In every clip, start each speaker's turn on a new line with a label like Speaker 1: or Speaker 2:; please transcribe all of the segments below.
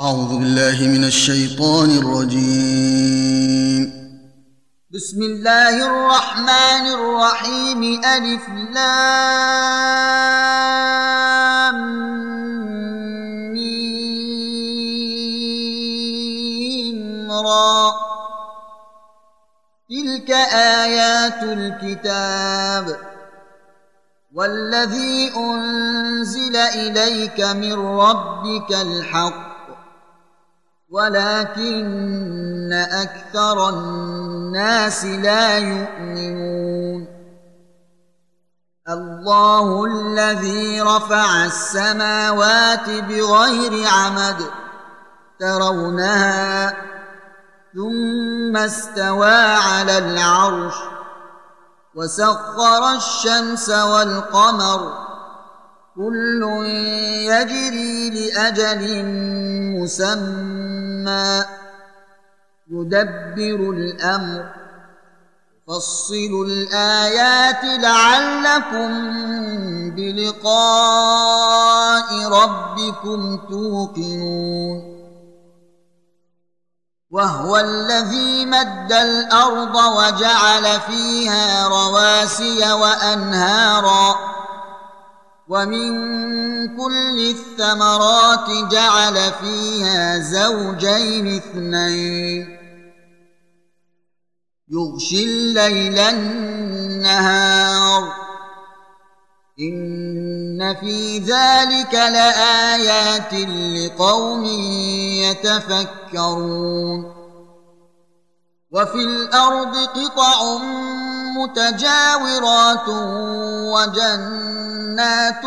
Speaker 1: أعوذ بالله من الشيطان الرجيم.
Speaker 2: بسم الله الرحمن الرحيم. ألف لام ميم را. تلك آيات الكتاب. والذي أنزل إليك من ربك الحق. ولكن أكثر الناس لا يؤمنون. الله الذي رفع السماوات بغير عمد ترونها ثم استوى على العرش وسخر الشمس والقمر كل يجري لأجل مسمى. يدبر الأمر فصل الآيات لعلكم بلقاء ربكم توقنون. وهو الذي مد الأرض وجعل فيها رواسي وأنهارا. ومن كل الثمرات جعل فيها زوجين اثنين يغشي الليل النهار ان في ذلك لايات لقوم يتفكرون وفي الأرض قطع متجاورات وجنات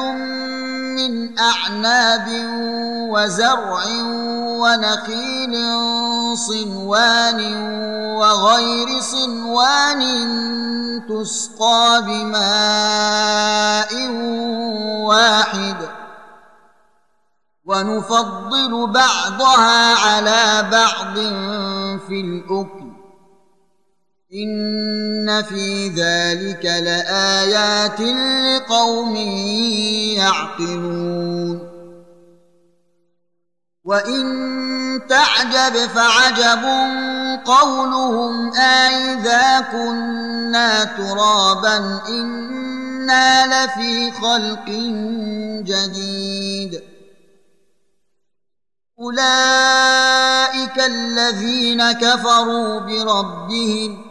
Speaker 2: من أعناب وزرع ونخيل صنوان وغير صنوان تسقى بماء واحد ونفضل بعضها على بعض في الأكل. ان في ذلك لايات لقوم يعقلون وان تعجب فعجب قولهم أإذا كنا ترابا إنا لفي خلق جديد أولئك الذين كفروا بربهم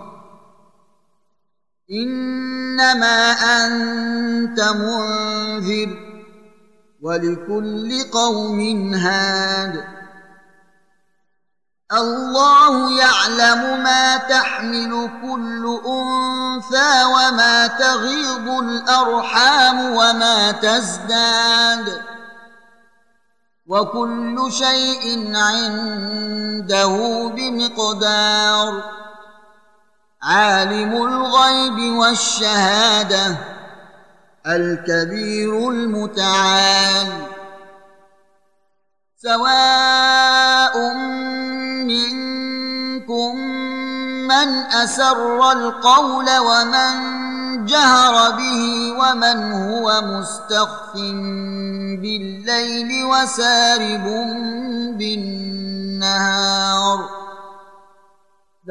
Speaker 2: إنما أنت منذر ولكل قوم هاد. الله يعلم ما تحمل كل أنثى وما تغيض الأرحام وما تزداد. وكل شيء عنده بمقدار. عالم الغيب والشهادة الكبير المتعال. سواء منكم من أسر القول ومن جهر به ومن هو مستخف بالليل وسارب بالنهار.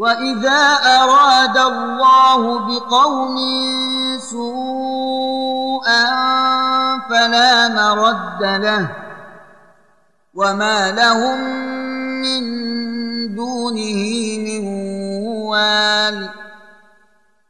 Speaker 2: وإذا أراد الله بقوم سوءا فلا مرد له وما لهم من دونه من وال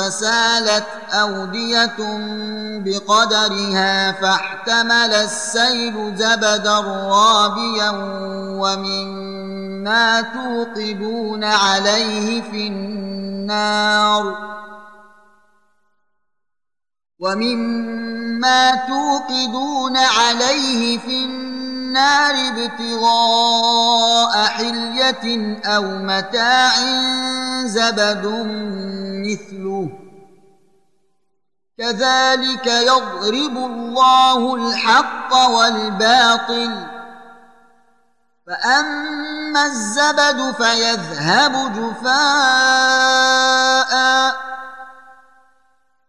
Speaker 2: فسالت أودية بقدرها فاحتمل السيل زبدا رابيا ومما توقدون عليه في النار ومما توقدون عليه في النار النار ابتغاء حلية أو متاع زبد مثله. كذلك يضرب الله الحق والباطل. فأما الزبد فيذهب جفاء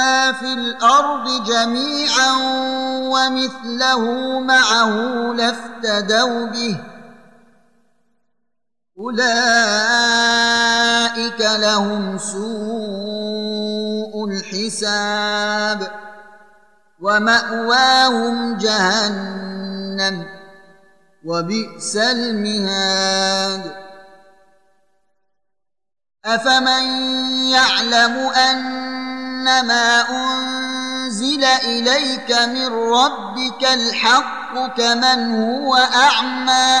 Speaker 2: ما في الأرض جميعا ومثله معه لافتدوا به. أولئك لهم سوء الحساب ومأواهم جهنم وبئس المهاد. أفمن يعلم أن انما أنزل إليك من ربك الحق كمن هو أعمى.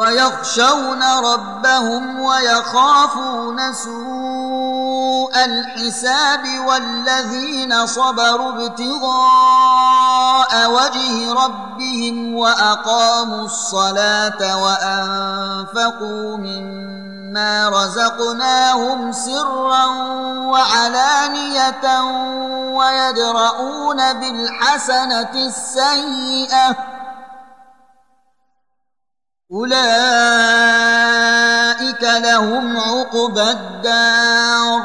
Speaker 2: ويخشون ربهم ويخافون سوء الحساب والذين صبروا ابتغاء وجه ربهم وأقاموا الصلاة وأنفقوا مما رزقناهم سرا وعلانية ويدرؤون بالحسنة السيئة أولئك لهم عقبى الدار.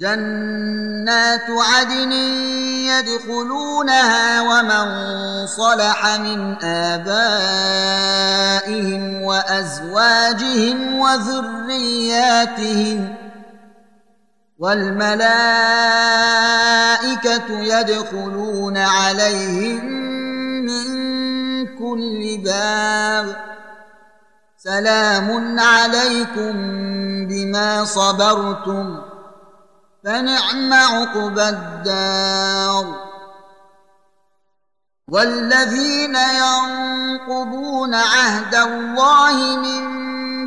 Speaker 2: جنات عدن يدخلونها ومن صلح من آبائهم وأزواجهم وذرياتهم. والملائكة يدخلون عليهم من كل باب سلام عليكم بما صبرتم. فنعم عقبى الدار. والذين ينقضون عهد الله من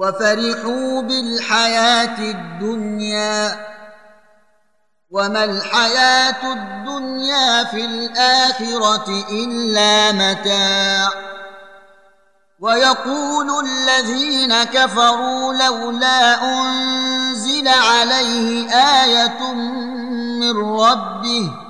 Speaker 2: وفرحوا بالحياة الدنيا وما الحياة الدنيا في الآخرة إلا متاع. ويقول الذين كفروا لولا أنزل عليه آية من ربه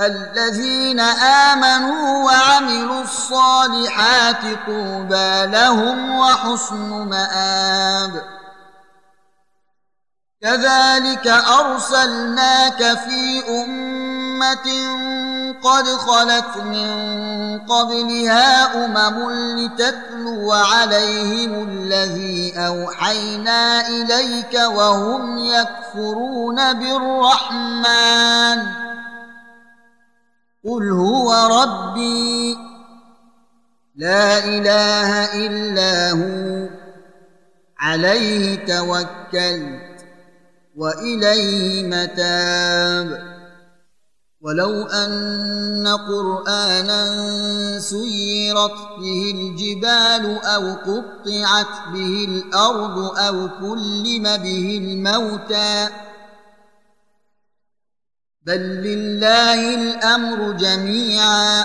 Speaker 2: الذين آمنوا وعملوا الصالحات طوبى لهم وحسن مآب. كذلك أرسلناك في أمة قد خلت من قبلها أمم لتتلو عليهم الذي أوحينا إليك وهم يكفرون بالرحمن. قل هو ربي لا اله الا هو عليه توكلت واليه متاب. ولو ان قرانا سيرت به الجبال أو قطعت به الأرض أو كلم به الموتى بل لله الأمر جميعا.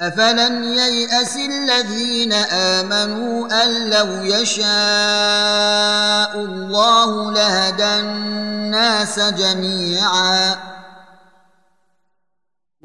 Speaker 2: أفلم ييأس الذين آمنوا أن لو يشاء الله لهدى الناس جميعا.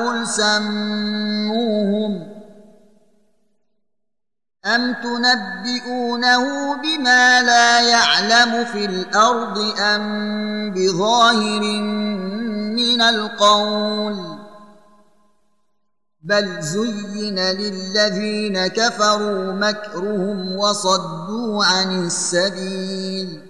Speaker 2: قل سموهم أم تنبئونه بما لا يعلم في الأرض أم بظاهر من القول بل زين للذين كفروا مكرهم وصدوا عن السبيل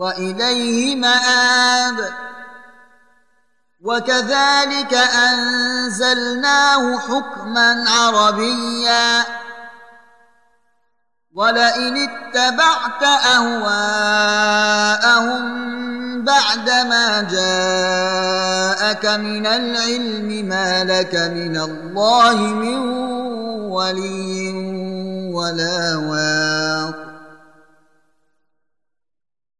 Speaker 2: وإليه مآب. وكذلك أنزلناه حكما عربيا. ولئن اتبعت أهواءهم بعدما جاءك من العلم ما لك من الله من ولي ولا واق.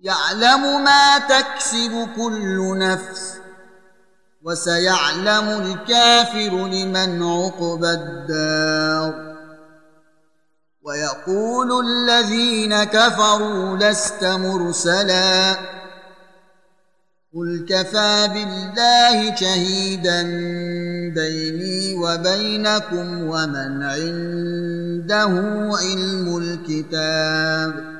Speaker 2: يعلم ما تكسب كل نفس وسيعلم الكافر لمن عقبى الدار. ويقول الذين كفروا لست مرسلا قل كفى بالله شهيدا بيني وبينكم ومن عنده علم الكتاب.